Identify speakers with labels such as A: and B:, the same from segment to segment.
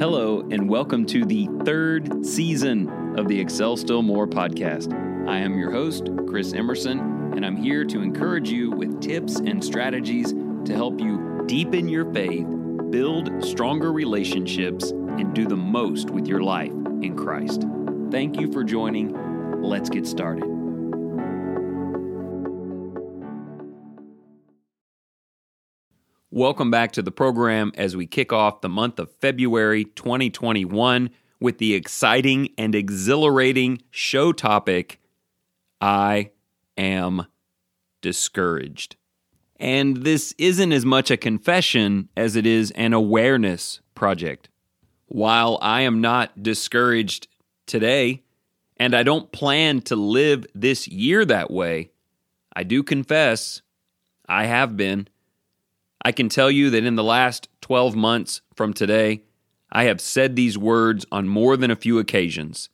A: Hello, and welcome to the third season of the Excel Still More podcast. I am your host, Chris Emerson, and I'm here to encourage you with tips and strategies to help you deepen your faith, build stronger relationships, and do the most with your life in Christ. Thank you for joining. Let's get started. Welcome back to the program as we kick off the month of February 2021 with the exciting and exhilarating show topic I am discouraged. And this isn't as much a confession as it is an awareness project. While I am not discouraged today, and I don't plan to live this year that way, I do confess I have been. I can tell you that in the last 12 months from today, I have said these words on more than a few occasions,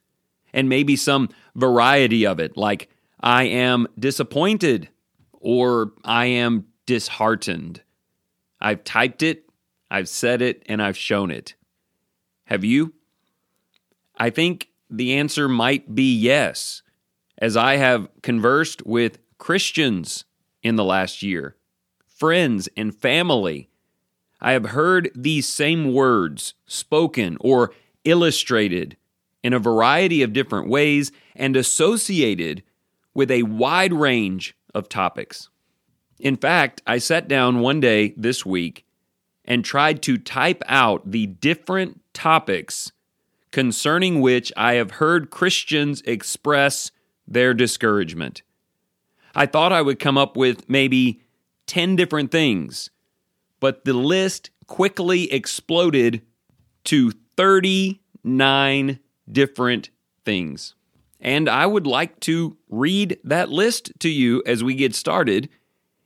A: and maybe some variety of it, like I am disappointed or I am disheartened. I've typed it, I've said it, and I've shown it. Have you? I think the answer might be yes, as I have conversed with Christians in the last year friends, and family. I have heard these same words spoken or illustrated in a variety of different ways and associated with a wide range of topics. In fact, I sat down one day this week and tried to type out the different topics concerning which I have heard Christians express their discouragement. I thought I would come up with maybe 10 different things, but the list quickly exploded to 39 different things. And I would like to read that list to you as we get started.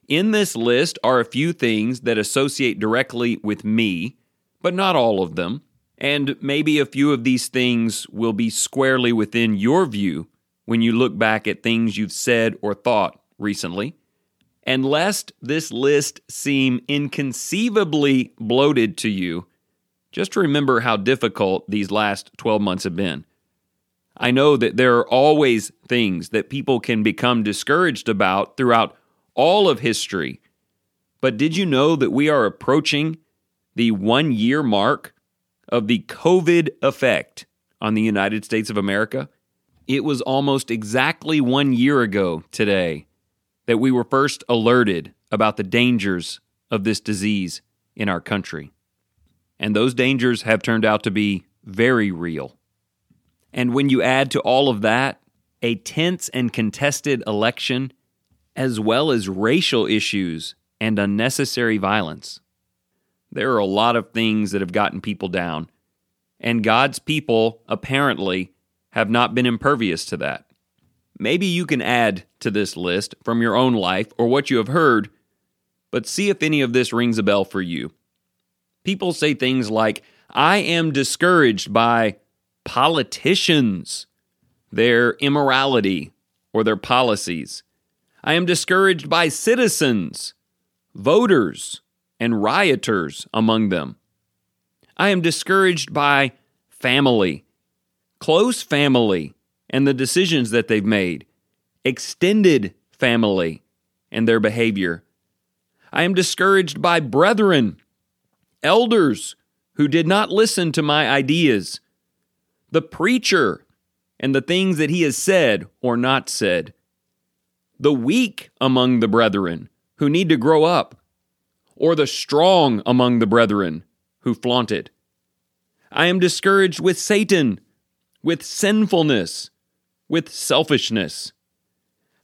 A: In this list are a few things that associate directly with me, but not all of them. And maybe a few of these things will be squarely within your view when you look back at things you've said or thought recently. And lest this list seem inconceivably bloated to you, just remember how difficult these last 12 months have been. I know that there are always things that people can become discouraged about throughout all of history. But did you know that we are approaching the one year mark of the COVID effect on the United States of America? It was almost exactly one year ago today that we were first alerted about the dangers of this disease in our country. And those dangers have turned out to be very real. And when you add to all of that a tense and contested election, as well as racial issues and unnecessary violence, there are a lot of things that have gotten people down. And God's people apparently have not been impervious to that. Maybe you can add to this list from your own life or what you have heard, but see if any of this rings a bell for you. People say things like, I am discouraged by politicians, their immorality, or their policies. I am discouraged by citizens, voters, and rioters among them. I am discouraged by family, close family, and the decisions that they've made, extended family and their behavior. I am discouraged by brethren, elders who did not listen to my ideas, the preacher and the things that he has said or not said, the weak among the brethren who need to grow up, or the strong among the brethren who flaunt it. I am discouraged with Satan, with sinfulness, with selfishness.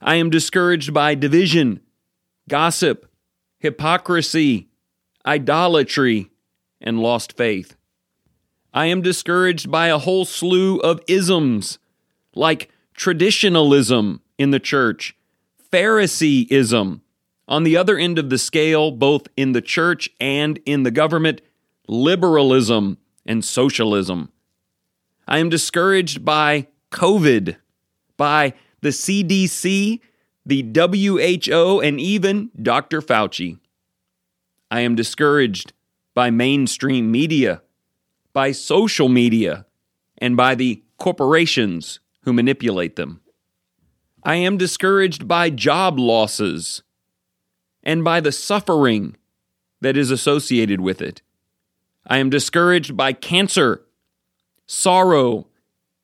A: I am discouraged by division, gossip, hypocrisy, idolatry, and lost faith. I am discouraged by a whole slew of isms like traditionalism in the church, Phariseeism, on the other end of the scale, both in the church and in the government, liberalism and socialism. I am discouraged by COVID, by the CDC, the WHO, and even Dr. Fauci. I am discouraged by mainstream media, by social media and by the corporations who manipulate them. I am discouraged by job losses and by the suffering that is associated with it. I am discouraged by cancer, sorrow,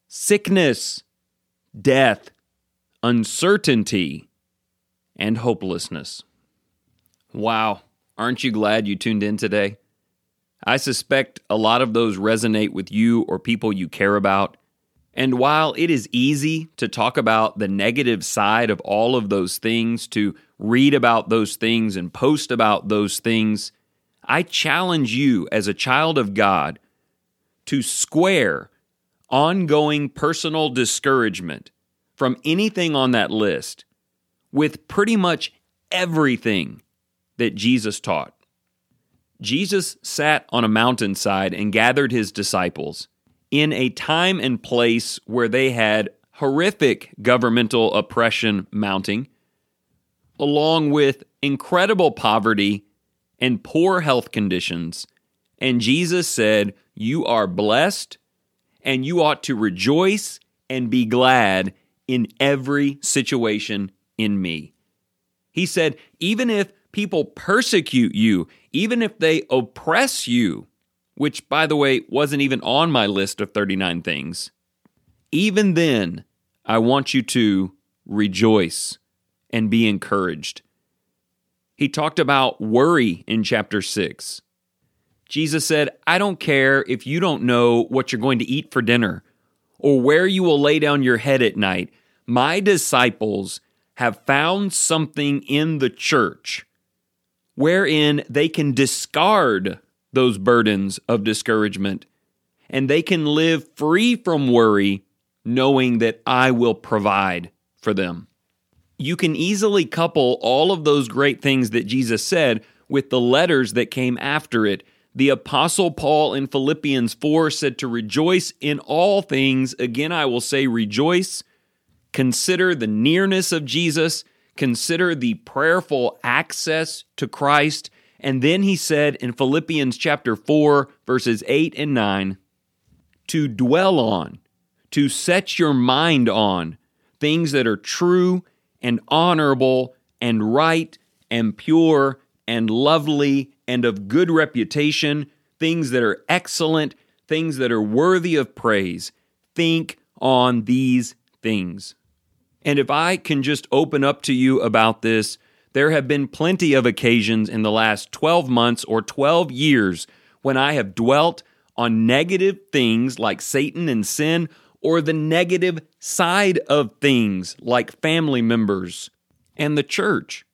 A: sickness, death, uncertainty, and hopelessness. Wow, aren't you glad you tuned in today? I suspect a lot of those resonate with you or people you care about. And while it is easy to talk about the negative side of all of those things, to read about those things and post about those things, I challenge you as a child of God to square ongoing personal discouragement from anything on that list with pretty much everything that Jesus taught. Jesus sat on a mountainside and gathered his disciples in a time and place where they had horrific governmental oppression mounting, along with incredible poverty and poor health conditions. And Jesus said, You are blessed, and you ought to rejoice and be glad in every situation in me. He said, Even if people persecute you, even if they oppress you, which, by the way, wasn't even on my list of 39 things, even then, I want you to rejoice and be encouraged. He talked about worry in chapter 6. Jesus said, I don't care if you don't know what you're going to eat for dinner or where you will lay down your head at night. My disciples have found something in the church wherein they can discard those burdens of discouragement and they can live free from worry, knowing that I will provide for them. You can easily couple all of those great things that Jesus said with the letters that came after it. The Apostle Paul in Philippians 4 said to rejoice in all things. Again, I will say rejoice. Consider the nearness of Jesus consider the prayerful access to Christ. And then he said in Philippians chapter 4, verses 8 and 9, to dwell on, to set your mind on things that are true and honorable and right and pure and lovely and of good reputation, things that are excellent, things that are worthy of praise. Think on these things. And if I can just open up to you about this, there have been plenty of occasions in the last 12 months or 12 years when I have dwelt on negative things like Satan and sin, or the negative side of things like family members and the church.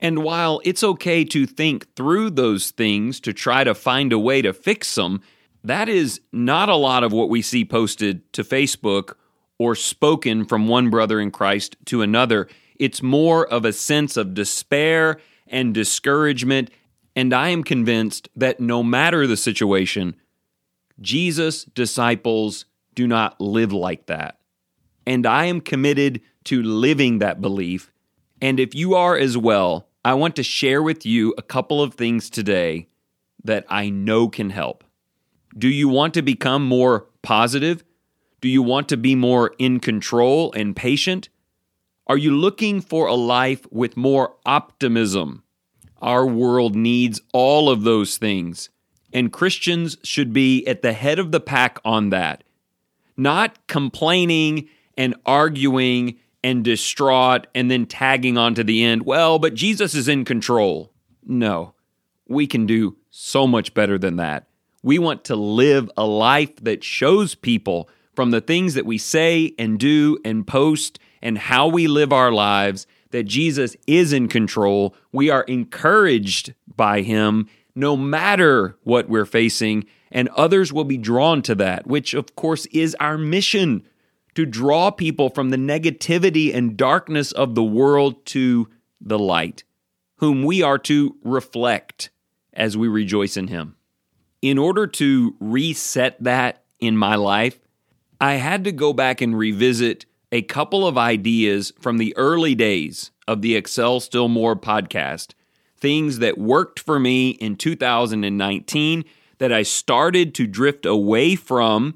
A: And while it's okay to think through those things to try to find a way to fix them, that is not a lot of what we see posted to Facebook or spoken from one brother in Christ to another. It's more of a sense of despair and discouragement. And I am convinced that no matter the situation, Jesus' disciples do not live like that. And I am committed to living that belief. And if you are as well, I want to share with you a couple of things today that I know can help. Do you want to become more positive? Do you want to be more in control and patient? Are you looking for a life with more optimism? Our world needs all of those things, and Christians should be at the head of the pack on that. Not complaining and arguing and distraught and then tagging on to the end, well, but Jesus is in control. No, we can do so much better than that. We want to live a life that shows people from the things that we say and do and post and how we live our lives that Jesus is in control. We are encouraged by him no matter what we're facing, and others will be drawn to that, which of course is our mission to draw people from the negativity and darkness of the world to the light, whom we are to reflect as we rejoice in him. In order to reset that in my life, I had to go back and revisit a couple of ideas from the early days of the Excel Still More podcast, things that worked for me in 2019 that I started to drift away from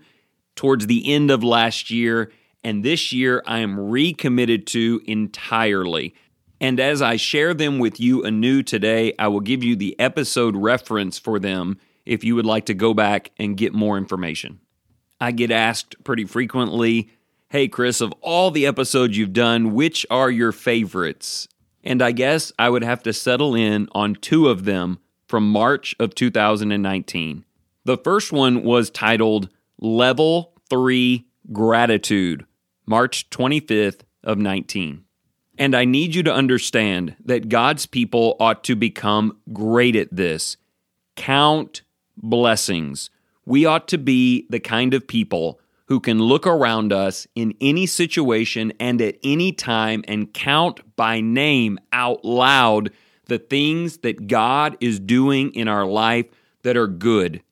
A: towards the end of last year. And this year, I am recommitted to entirely. And as I share them with you anew today, I will give you the episode reference for them if you would like to go back and get more information. I get asked pretty frequently, Hey, Chris, of all the episodes you've done, which are your favorites? And I guess I would have to settle in on two of them from March of 2019. The first one was titled Level 3 Gratitude, March 25th of 19. And I need you to understand that God's people ought to become great at this. Count blessings. We ought to be the kind of people who can look around us in any situation and at any time and count by name out loud the things that God is doing in our life that are good,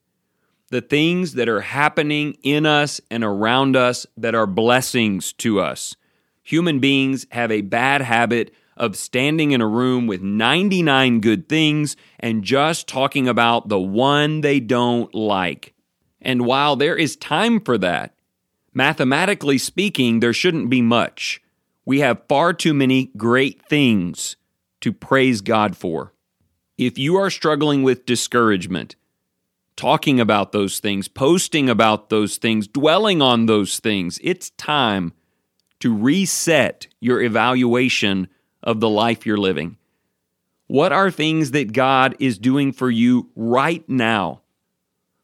A: the things that are happening in us and around us that are blessings to us. Human beings have a bad habit of standing in a room with 99 good things and just talking about the one they don't like. And while there is time for that, mathematically speaking, there shouldn't be much. We have far too many great things to praise God for. If you are struggling with discouragement, talking about those things, posting about those things, dwelling on those things, it's time to reset your evaluation of the life you're living. What are things that God is doing for you right now?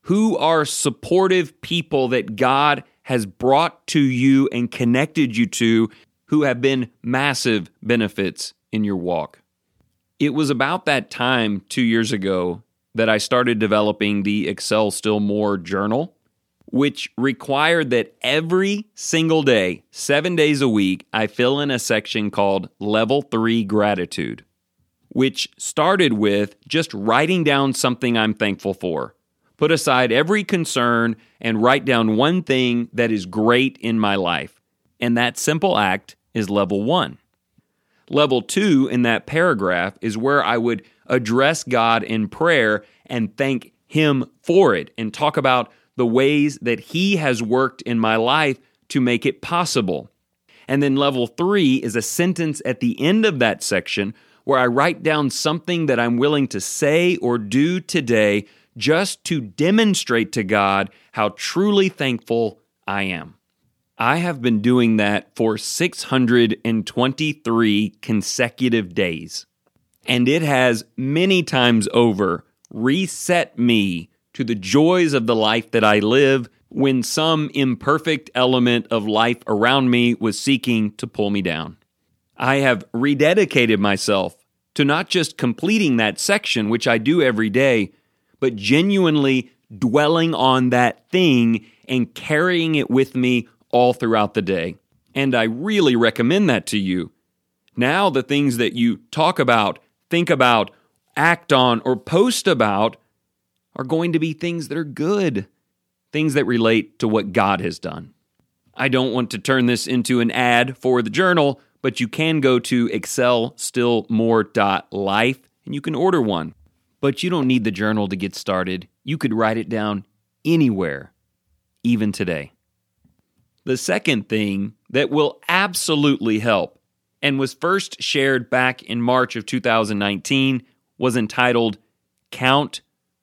A: Who are supportive people that God has brought to you and connected you to who have been massive benefits in your walk? It was about that time two years ago that I started developing the Excel Still More journal, which required that every single day, seven days a week, I fill in a section called Level 3 Gratitude, which started with just writing down something I'm thankful for put aside every concern, and write down one thing that is great in my life. And that simple act is level one. Level two in that paragraph is where I would address God in prayer and thank Him for it and talk about the ways that He has worked in my life to make it possible. And then level three is a sentence at the end of that section where I write down something that I'm willing to say or do today just to demonstrate to God how truly thankful I am. I have been doing that for 623 consecutive days, and it has many times over reset me to the joys of the life that I live when some imperfect element of life around me was seeking to pull me down. I have rededicated myself to not just completing that section, which I do every day, but genuinely dwelling on that thing and carrying it with me all throughout the day. And I really recommend that to you. Now, the things that you talk about, think about, act on, or post about are going to be things that are good, things that relate to what God has done. I don't want to turn this into an ad for the journal, but you can go to excelstillmore.life and you can order one. But you don't need the journal to get started. You could write it down anywhere, even today. The second thing that will absolutely help and was first shared back in March of 2019 was entitled Count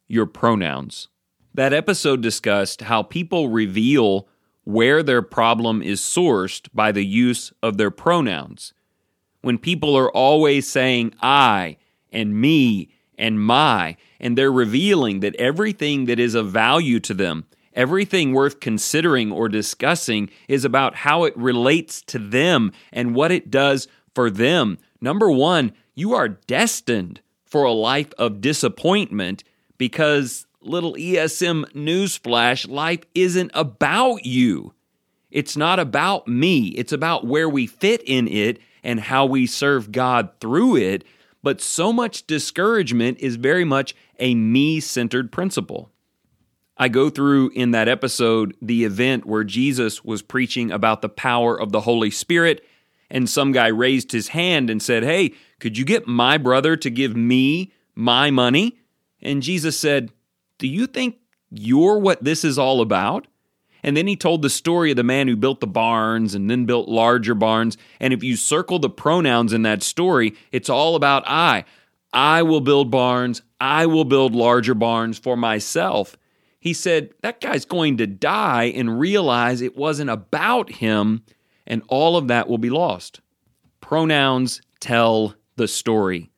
A: Your Pronouns. That episode discussed how people reveal where their problem is sourced by the use of their pronouns. When people are always saying I and me and my, and they're revealing that everything that is of value to them, everything worth considering or discussing, is about how it relates to them and what it does for them. Number one, you are destined for a life of disappointment because, little ESM newsflash, life isn't about you. It's not about me. It's about where we fit in it and how we serve God through it. But so much discouragement is very much a me centered principle. I go through in that episode the event where Jesus was preaching about the power of the Holy Spirit, and some guy raised his hand and said, Hey, could you get my brother to give me my money? And Jesus said, Do you think You're what this is all about? And then he told the story of the man who built the barns and then built larger barns. And if you circle the pronouns in that story, it's all about I. I will build barns. I will build larger barns for myself. He said, That guy's going to die and realize it wasn't about him, and all of that will be lost. Pronouns tell the story,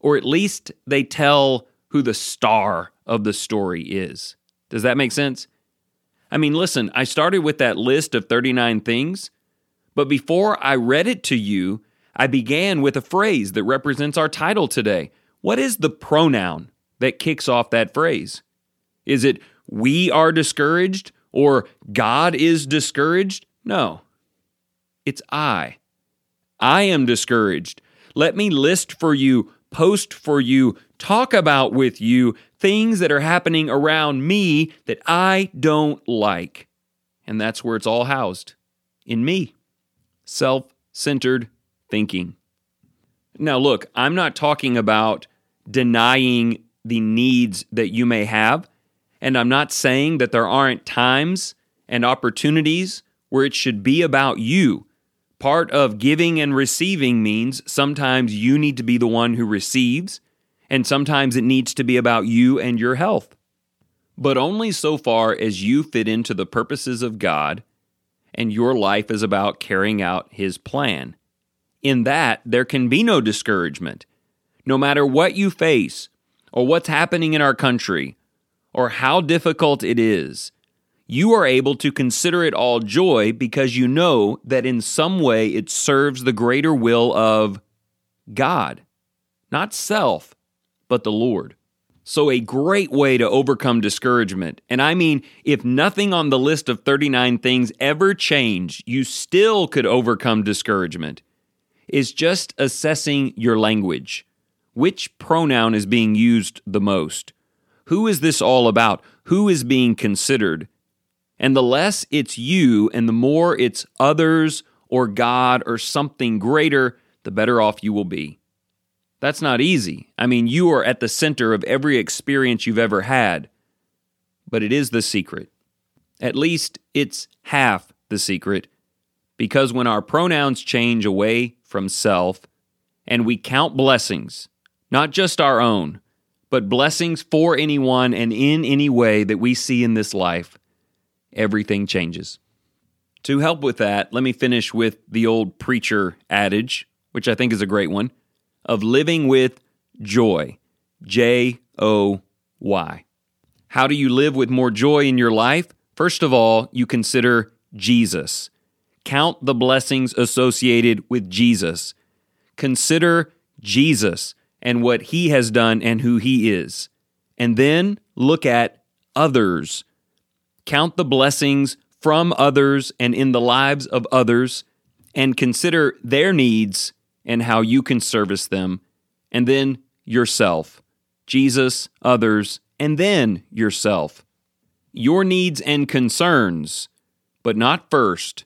A: or at least they tell who the star of the story is. Does that make sense? I mean, listen, I started with that list of 39 things, but before I read it to you, I began with a phrase that represents our title today. What is the pronoun that kicks off that phrase? Is it we are discouraged or God is discouraged? No, it's I. I am discouraged. Let me list for you, post for you, talk about with you things that are happening around me that I don't like. And that's where it's all housed in me. Self centered thinking. Now, look, I'm not talking about denying the needs that you may have. And I'm not saying that there aren't times and opportunities where it should be about you. Part of giving and receiving means sometimes you need to be the one who receives, and sometimes it needs to be about you and your health. But only so far as you fit into the purposes of God and your life is about carrying out His plan. In that, there can be no discouragement. No matter what you face, or what's happening in our country, or how difficult it is, you are able to consider it all joy because you know that in some way it serves the greater will of God, not self, but the Lord. So, a great way to overcome discouragement, and I mean, if nothing on the list of 39 things ever changed, you still could overcome discouragement, is just assessing your language. Which pronoun is being used the most? Who is this all about? Who is being considered? And the less it's you and the more it's others or God or something greater, the better off you will be. That's not easy. I mean, you are at the center of every experience you've ever had, but it is the secret. At least it's half the secret, because when our pronouns change away from self and we count blessings, not just our own, but blessings for anyone and in any way that we see in this life, everything changes. To help with that, let me finish with the old preacher adage, which I think is a great one of living with joy. J O Y. How do you live with more joy in your life? First of all, you consider Jesus. Count the blessings associated with Jesus. Consider Jesus and what he has done and who he is. And then look at others. Count the blessings from others and in the lives of others and consider their needs and how you can service them, and then yourself, Jesus, others, and then yourself. Your needs and concerns, but not first,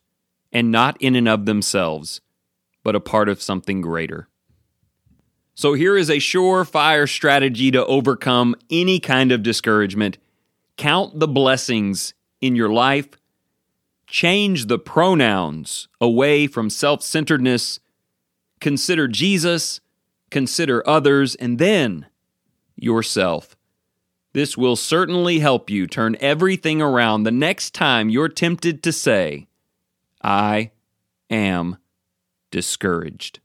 A: and not in and of themselves, but a part of something greater. So, here is a surefire strategy to overcome any kind of discouragement. Count the blessings in your life. Change the pronouns away from self centeredness Consider Jesus, consider others, and then yourself. This will certainly help you turn everything around the next time you're tempted to say, I am discouraged.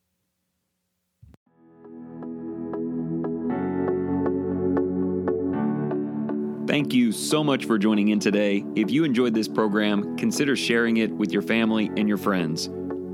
A: Thank you so much for joining in today. If you enjoyed this program, consider sharing it with your family and your friends.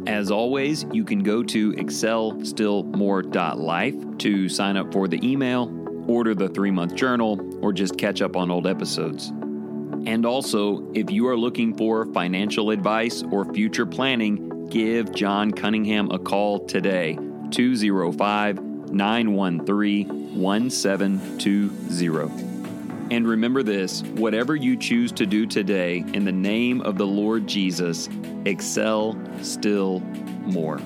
A: As always, you can go to excelstillmore.life to sign up for the email, order the three month journal, or just catch up on old episodes. And also, if you are looking for financial advice or future planning, give John Cunningham a call today 205 913 1720. And remember this whatever you choose to do today, in the name of the Lord Jesus, excel still more.